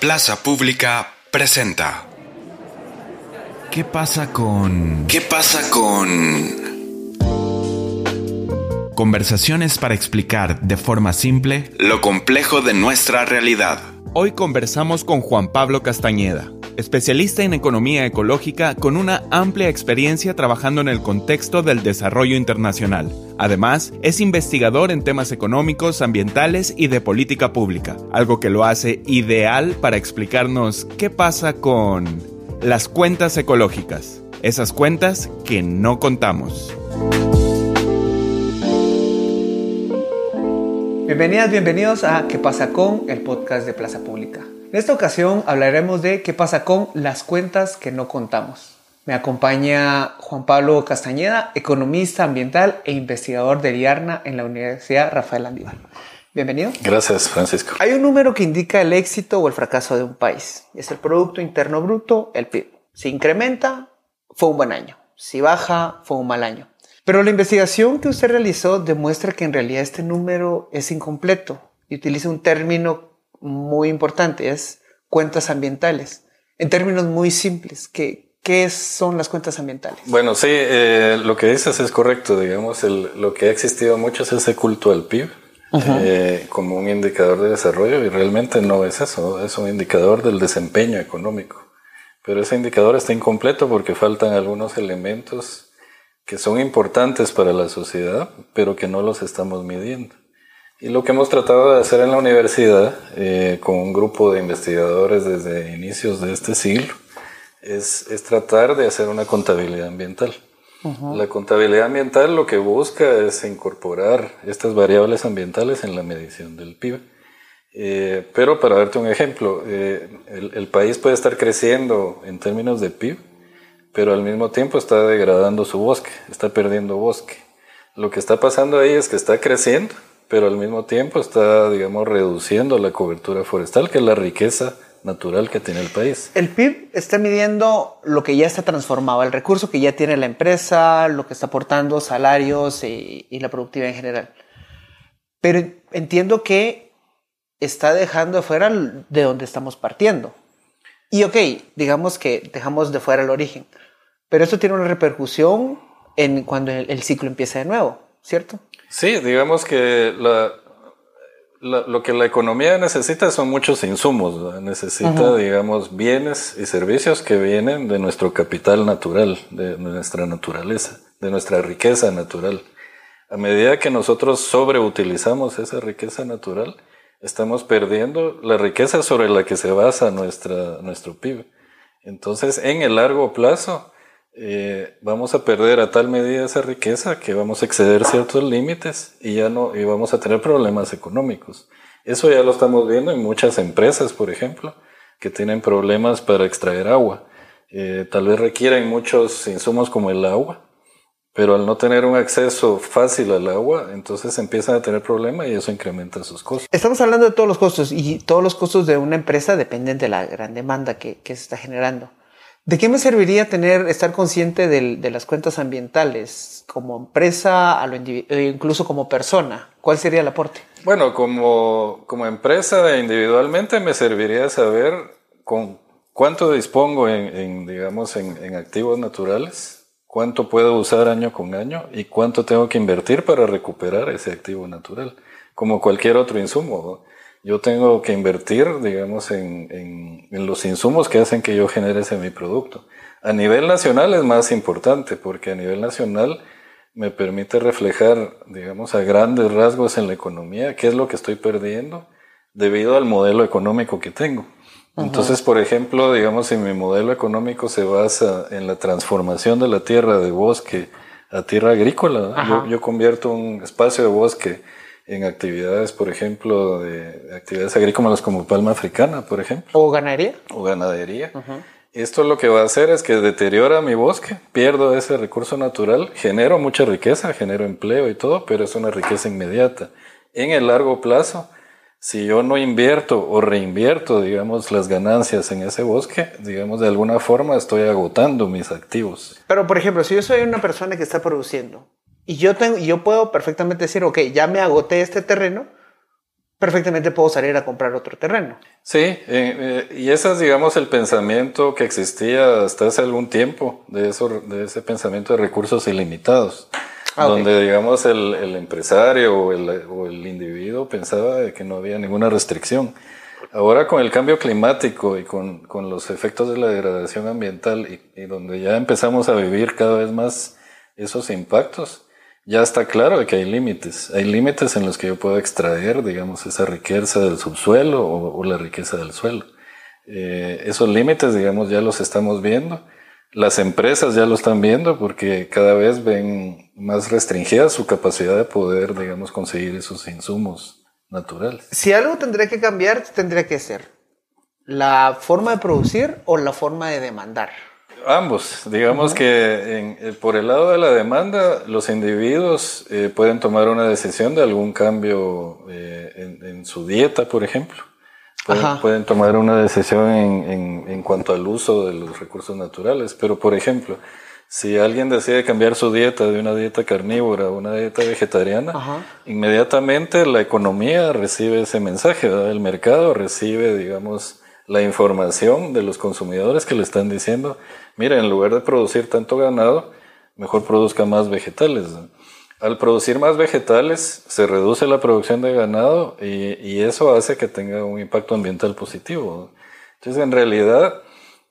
Plaza Pública presenta. ¿Qué pasa con... ¿Qué pasa con... Conversaciones para explicar de forma simple lo complejo de nuestra realidad. Hoy conversamos con Juan Pablo Castañeda, especialista en economía ecológica con una amplia experiencia trabajando en el contexto del desarrollo internacional. Además, es investigador en temas económicos, ambientales y de política pública, algo que lo hace ideal para explicarnos qué pasa con las cuentas ecológicas, esas cuentas que no contamos. Bienvenidas, bienvenidos a ¿Qué pasa con? el podcast de Plaza Pública. En esta ocasión hablaremos de qué pasa con las cuentas que no contamos. Me acompaña Juan Pablo Castañeda, economista ambiental e investigador de IARNA en la Universidad Rafael Andívar. Bienvenido. Gracias, Francisco. Hay un número que indica el éxito o el fracaso de un país. Es el Producto Interno Bruto, el PIB. Si incrementa, fue un buen año. Si baja, fue un mal año. Pero la investigación que usted realizó demuestra que en realidad este número es incompleto y utiliza un término muy importante, es cuentas ambientales. En términos muy simples, ¿qué, qué son las cuentas ambientales? Bueno, sí, eh, lo que dices es correcto, digamos, lo que ha existido mucho es ese culto al PIB. Eh, como un indicador de desarrollo y realmente no es eso, es un indicador del desempeño económico. Pero ese indicador está incompleto porque faltan algunos elementos que son importantes para la sociedad, pero que no los estamos midiendo. Y lo que hemos tratado de hacer en la universidad, eh, con un grupo de investigadores desde inicios de este siglo, es, es tratar de hacer una contabilidad ambiental. La contabilidad ambiental lo que busca es incorporar estas variables ambientales en la medición del PIB. Eh, pero para darte un ejemplo, eh, el, el, país puede estar creciendo en términos de PIB, pero al mismo tiempo está degradando su bosque, está perdiendo bosque. Lo que está pasando ahí es que está creciendo, pero al mismo tiempo está, digamos, reduciendo la cobertura forestal, que es la riqueza natural que tiene el país. El PIB está midiendo lo que ya está transformado, el recurso que ya tiene la empresa, lo que está aportando, salarios y, y la productividad en general. Pero entiendo que está dejando de fuera de donde estamos partiendo. Y ok, digamos que dejamos de fuera el origen, pero esto tiene una repercusión en cuando el, ciclo empieza de nuevo, ¿cierto? Sí, digamos que la, lo que la economía necesita son muchos insumos, necesita, digamos, bienes y servicios que vienen de nuestro capital natural, de nuestra naturaleza, de nuestra riqueza natural. A medida que nosotros sobreutilizamos esa riqueza natural, estamos perdiendo la riqueza sobre la que se basa nuestra, nuestro PIB. Entonces, en el largo plazo, eh, vamos a perder a tal medida esa riqueza que vamos a exceder ciertos límites y ya no, y vamos a tener problemas económicos. Eso ya lo estamos viendo en muchas empresas, por ejemplo, que tienen problemas para extraer agua. Eh, tal vez requieren muchos insumos como el agua, pero al no tener un acceso fácil al agua, entonces empiezan a tener problemas y eso incrementa sus costos. Estamos hablando de todos los costos y todos los costos de una empresa dependen de la gran demanda que, que se está generando. ¿De qué me serviría tener, estar consciente de, las cuentas ambientales como empresa, a lo e incluso como persona? ¿Cuál sería el aporte? Bueno, como, como empresa individualmente me serviría saber con cuánto dispongo en, digamos, en, en activos naturales cuánto puedo usar año con año y cuánto tengo que invertir para recuperar ese activo natural, como cualquier otro insumo. Yo tengo que invertir, digamos, en, en, los insumos que hacen que yo genere ese mi producto. A nivel nacional es más importante porque a nivel nacional me permite reflejar, digamos, a grandes rasgos en la economía qué es lo que estoy perdiendo debido al modelo económico que tengo. Entonces, por ejemplo, digamos, si mi modelo económico se basa en la transformación de la tierra de bosque a tierra agrícola, yo, convierto un espacio de bosque en actividades, por ejemplo, de actividades agrícolas como palma africana, por ejemplo. O ganadería. O ganadería. Esto lo que va a hacer es que deteriora mi bosque, pierdo ese recurso natural, genero mucha riqueza, genero empleo y todo, pero es una riqueza inmediata. En el largo plazo, si yo no invierto o reinvierto, digamos, las ganancias en ese bosque, digamos, de alguna forma estoy agotando mis activos. Pero, por ejemplo, si yo soy una persona que está produciendo y yo, tengo, yo puedo perfectamente decir, ok, ya me agoté este terreno, perfectamente puedo salir a comprar otro terreno. Sí, eh, eh, y ese es, digamos, el pensamiento que existía hasta hace algún tiempo, de, eso, de ese pensamiento de recursos ilimitados, ah, donde, digamos, el, el empresario o el, o el, individuo pensaba que no había ninguna restricción. Ahora con el cambio climático y con, con los efectos de la degradación ambiental y, y donde ya empezamos a vivir cada vez más esos impactos, ya está claro que hay límites. Hay límites en los que yo puedo extraer, digamos, esa riqueza del subsuelo o, la riqueza del suelo. Eh, esos límites, digamos, ya los estamos viendo. Las empresas ya lo están viendo porque cada vez ven más restringida su capacidad de poder, digamos, conseguir esos insumos naturales. Si algo tendría que cambiar, tendría que ser la forma de producir o la forma de demandar. Ambos, digamos que eh, por el lado de la demanda, los individuos eh, pueden tomar una decisión de algún cambio eh, en, su dieta, por ejemplo. Pueden, tomar una decisión en, en, cuanto al uso de los recursos naturales, pero por ejemplo, si alguien decide cambiar su dieta de una dieta carnívora a una dieta vegetariana, inmediatamente la economía recibe ese mensaje, el mercado recibe, digamos, la información de los consumidores que le están diciendo, mira, en lugar de producir tanto ganado, mejor produzca más vegetales. Al producir más vegetales se reduce la producción de ganado y, eso hace que tenga un impacto ambiental positivo. Entonces, en realidad,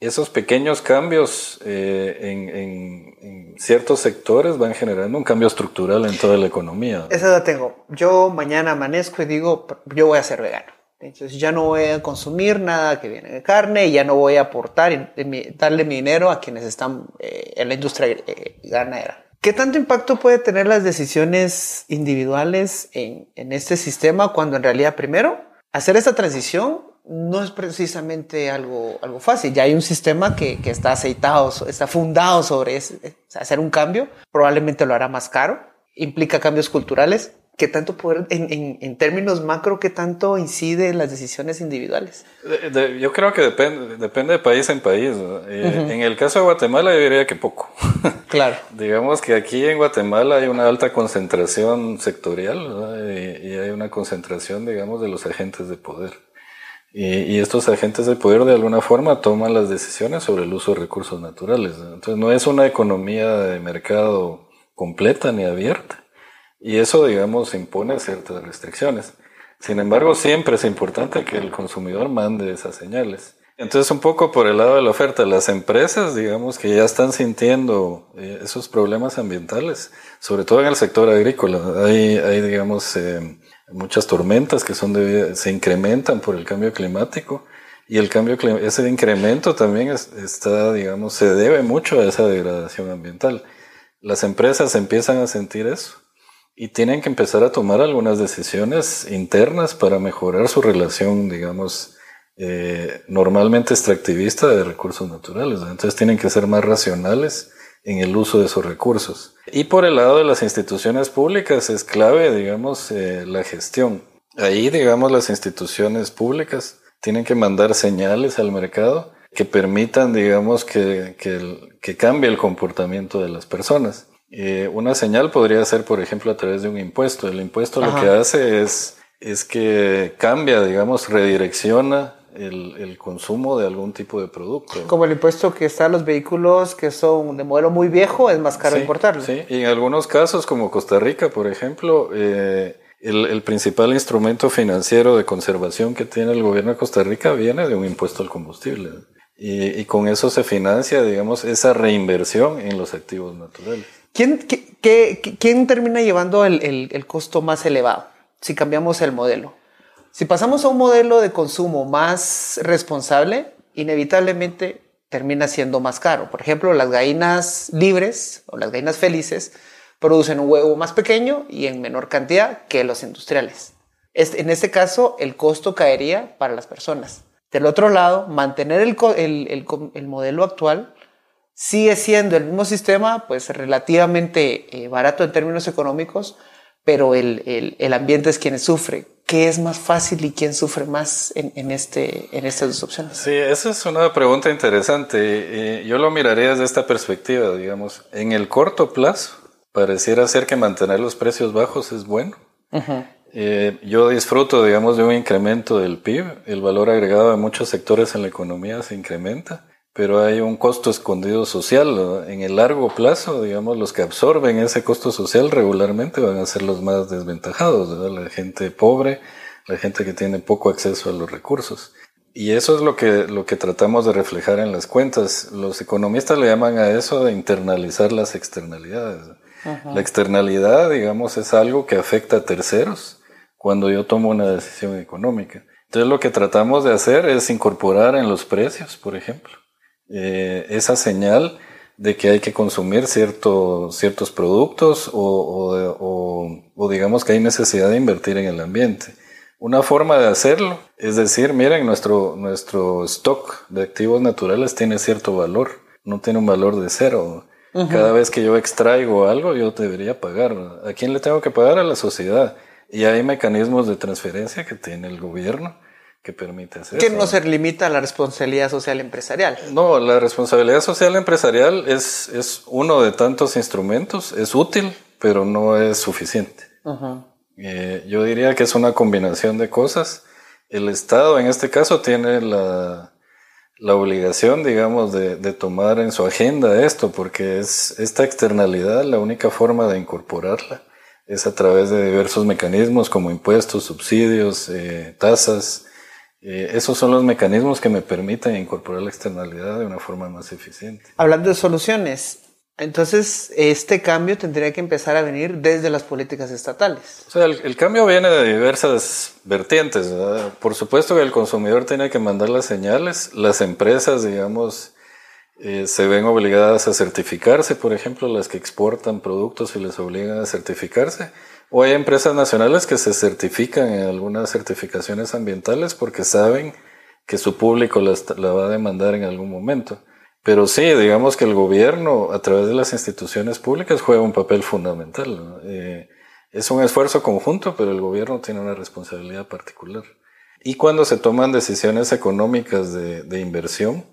esos pequeños cambios eh, en, ciertos sectores van generando un cambio estructural en toda la economía. Esa la tengo. Yo mañana amanezco y digo, yo voy a ser vegano. Entonces ya no voy a consumir nada que viene de carne ya no voy a aportar, darle mi dinero a quienes están eh, en la industria eh, ganadera. ¿Qué tanto impacto puede tener las decisiones individuales en, en, este sistema cuando en realidad primero hacer esta transición no es precisamente algo, algo fácil? Ya hay un sistema que, que está aceitado, está fundado sobre hacer un cambio, probablemente lo hará más caro, implica cambios culturales ¿Qué tanto poder, en, en, términos macro, qué tanto incide en las decisiones individuales? yo creo que depende, depende de país en país. Eh, en el caso de Guatemala yo diría que poco. Claro. Digamos que aquí en Guatemala hay una alta concentración sectorial y, hay una concentración, digamos, de los agentes de poder. Y, y, estos agentes de poder de alguna forma toman las decisiones sobre el uso de recursos naturales. Entonces no es una economía de mercado completa ni abierta y eso, digamos, impone ciertas restricciones. Sin embargo, siempre es importante que el consumidor mande esas señales. Entonces, un poco por el lado de la oferta, las empresas, digamos, que ya están sintiendo eh, esos problemas ambientales, sobre todo en el sector agrícola. Hay, digamos, eh, muchas tormentas que son se incrementan por el cambio climático y el cambio ese incremento también está, digamos, se debe mucho a esa degradación ambiental. Las empresas empiezan a sentir eso y tienen que empezar a tomar algunas decisiones internas para mejorar su relación, digamos, eh, normalmente extractivista de recursos naturales. Entonces tienen que ser más racionales en el uso de esos recursos. Y por el lado de las instituciones públicas es clave, digamos, eh, la gestión. Ahí, digamos, las instituciones públicas tienen que mandar señales al mercado que permitan, digamos, que, que, que cambie el comportamiento de las personas. Eh, una señal podría ser, por ejemplo, a través de un impuesto. El impuesto lo que hace es, es que cambia, digamos, redirecciona el, el, consumo de algún tipo de producto. Como el impuesto que está a los vehículos que son de modelo muy viejo, es más caro importarlo. Sí, y en algunos casos, como Costa Rica, por ejemplo, eh, el, el, principal instrumento financiero de conservación que tiene el gobierno de Costa Rica viene de un impuesto al combustible. Y, con eso se financia, digamos, esa reinversión en los activos naturales. ¿Quién, termina llevando el, el, costo más elevado si cambiamos el modelo? Si pasamos a un modelo de consumo más responsable, inevitablemente termina siendo más caro. Por ejemplo, las gallinas libres o las gallinas felices producen un huevo más pequeño y en menor cantidad que los industriales. En este caso, el costo caería para las personas. Del otro lado, mantener el, el, el modelo actual sigue siendo el mismo sistema, pues relativamente eh, barato en términos económicos, pero el, el, ambiente es quien sufre. ¿Qué es más fácil y quién sufre más en, en, este, en estas dos opciones? Sí, esa es una pregunta interesante. yo lo miraría desde esta perspectiva, digamos. En el corto plazo, pareciera ser que mantener los precios bajos es bueno. Eh, yo disfruto, digamos, de un incremento del PIB. El valor agregado de muchos sectores en la economía se incrementa, pero hay un costo escondido social. En el largo plazo, digamos, los que absorben ese costo social regularmente van a ser los más desventajados, la gente pobre, la gente que tiene poco acceso a los recursos. Y eso es lo que, lo que tratamos de reflejar en las cuentas. Los economistas le llaman a eso de internalizar las externalidades. La externalidad, digamos, es algo que afecta a terceros cuando yo tomo una decisión económica. Entonces lo que tratamos de hacer es incorporar en los precios, por ejemplo, eh, esa señal de que hay que consumir ciertos ciertos productos o, o digamos que hay necesidad de invertir en el ambiente. Una forma de hacerlo es decir, miren, nuestro, nuestro stock de activos naturales tiene cierto valor, no tiene un valor de cero. Cada vez que yo extraigo algo, yo debería pagar. ¿A quién le tengo que pagar? A la sociedad. Y hay mecanismos de transferencia que tiene el gobierno que permite hacer Que no se limita a la responsabilidad social empresarial. No, la responsabilidad social empresarial es, es uno de tantos instrumentos, es útil, pero no es suficiente. Eh, yo diría que es una combinación de cosas. El Estado en este caso tiene la, la obligación, digamos, de, de, tomar en su agenda esto, porque es esta externalidad la única forma de incorporarla. Es a través de diversos mecanismos como impuestos, subsidios, eh, tasas. Eh, esos son los mecanismos que me permiten incorporar la externalidad de una forma más eficiente. Hablando de soluciones, entonces, este cambio tendría que empezar a venir desde las políticas estatales. O sea, el, cambio viene de diversas vertientes. Por supuesto que el consumidor tiene que mandar las señales. Las empresas, digamos, eh, se ven obligadas a certificarse, por ejemplo, las que exportan productos y les obligan a certificarse. O hay empresas nacionales que se certifican en algunas certificaciones ambientales porque saben que su público la va a demandar en algún momento. Pero sí, digamos que el gobierno a través de las instituciones públicas juega un papel fundamental. Eh, es un esfuerzo conjunto, pero el gobierno tiene una responsabilidad particular. Y cuando se toman decisiones económicas de, de inversión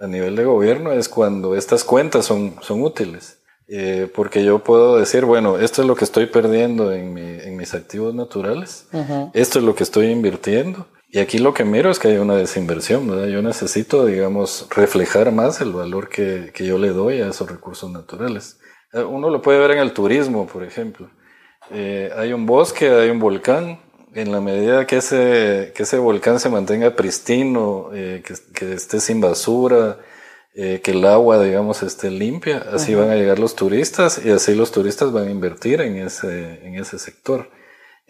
a nivel de gobierno es cuando estas cuentas son, son útiles. Eh, porque yo puedo decir, bueno, esto es lo que estoy perdiendo en, mi, en mis activos naturales, esto es lo que estoy invirtiendo y aquí lo que miro es que hay una desinversión, ¿verdad? Yo necesito, digamos, reflejar más el valor que, que yo le doy a esos recursos naturales. Eh, uno lo puede ver en el turismo, por ejemplo. Eh, hay un bosque, hay un volcán. En la medida que ese, que ese volcán se mantenga pristino, eh, que, que, esté sin basura, eh, que el agua, digamos, esté limpia, así van a llegar los turistas y así los turistas van a invertir en ese, en ese sector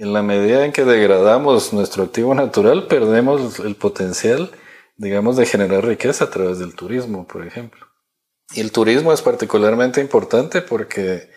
en la medida en que degradamos nuestro activo natural, perdemos el potencial, digamos, de generar riqueza a través del turismo, por ejemplo. Y el turismo es particularmente importante porque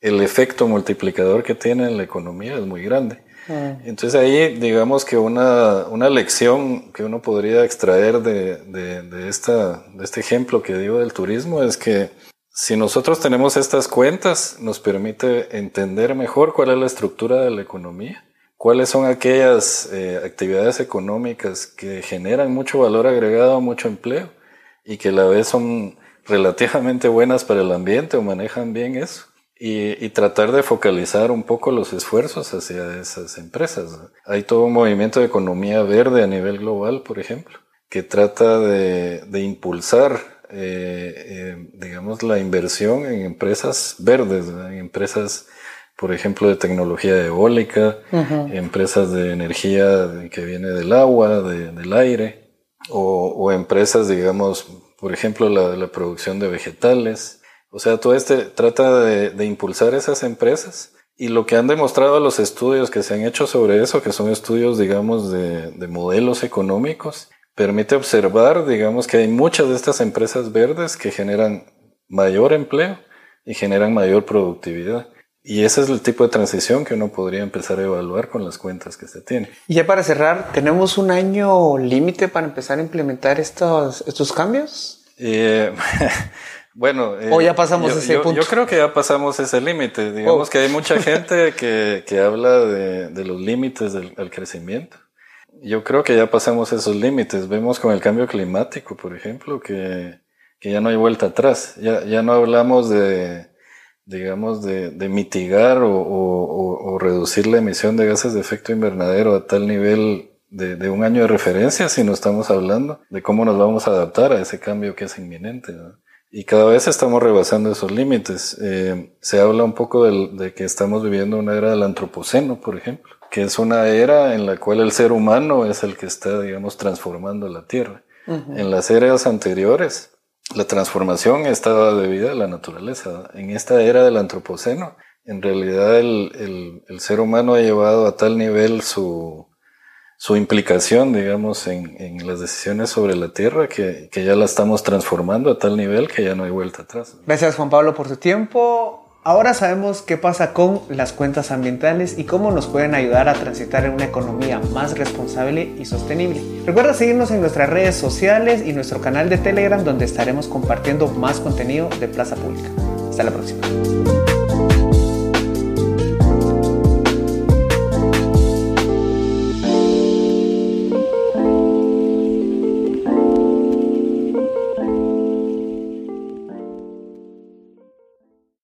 el efecto multiplicador que tiene en la economía es muy grande. Mm. Entonces ahí digamos que una, una, lección que uno podría extraer de, de, de, esta, de este ejemplo que digo del turismo es que si nosotros tenemos estas cuentas, nos permite entender mejor cuál es la estructura de la economía, cuáles son aquellas eh, actividades económicas que generan mucho valor agregado, mucho empleo y que a la vez son relativamente buenas para el ambiente o manejan bien eso. Y, tratar de focalizar un poco los esfuerzos hacia esas empresas. Hay todo un movimiento de economía verde a nivel global, por ejemplo, que trata de, de impulsar eh, eh, digamos, la inversión en empresas verdes, en empresas, por ejemplo, de tecnología eólica, empresas de energía que viene del agua, del aire, o, empresas, digamos, por ejemplo, la, producción de vegetales. O sea, todo este trata de, impulsar esas empresas y lo que han demostrado los estudios que se han hecho sobre eso, que son estudios, digamos, de, de modelos económicos, permite observar, digamos, que hay muchas de estas empresas verdes que generan mayor empleo y generan mayor productividad. Y ese es el tipo de transición que uno podría empezar a evaluar con las cuentas que se tiene. Y ya para cerrar, ¿tenemos un año límite para empezar a implementar estos, estos cambios? Eh, bueno, o ya pasamos ese punto. Yo creo que ya pasamos ese límite. Digamos oh. que hay mucha gente que, que habla de, de los límites del, del crecimiento yo creo que ya pasamos esos límites. Vemos con el cambio climático, por ejemplo, que, que ya no hay vuelta atrás. Ya, ya no hablamos de, digamos, de, mitigar o, reducir la emisión de gases de efecto invernadero a tal nivel de, un año de referencia, si no estamos hablando de cómo nos vamos a adaptar a ese cambio que es inminente. Y cada vez estamos rebasando esos límites. Eh, se habla un poco de que estamos viviendo una era del antropoceno, por ejemplo, que es una era en la cual el ser humano es el que está, digamos, transformando la Tierra. En las eras anteriores, la transformación estaba debida a la naturaleza. En esta era del antropoceno, en realidad el, ser humano ha llevado a tal nivel su, implicación, digamos, en, las decisiones sobre la Tierra que, que, ya la estamos transformando a tal nivel que ya no hay vuelta atrás. Gracias Juan Pablo por tu tiempo. Ahora sabemos qué pasa con las cuentas ambientales y cómo nos pueden ayudar a transitar en una economía más responsable y sostenible. Recuerda seguirnos en nuestras redes sociales y nuestro canal de Telegram donde estaremos compartiendo más contenido de Plaza Pública. Hasta la próxima.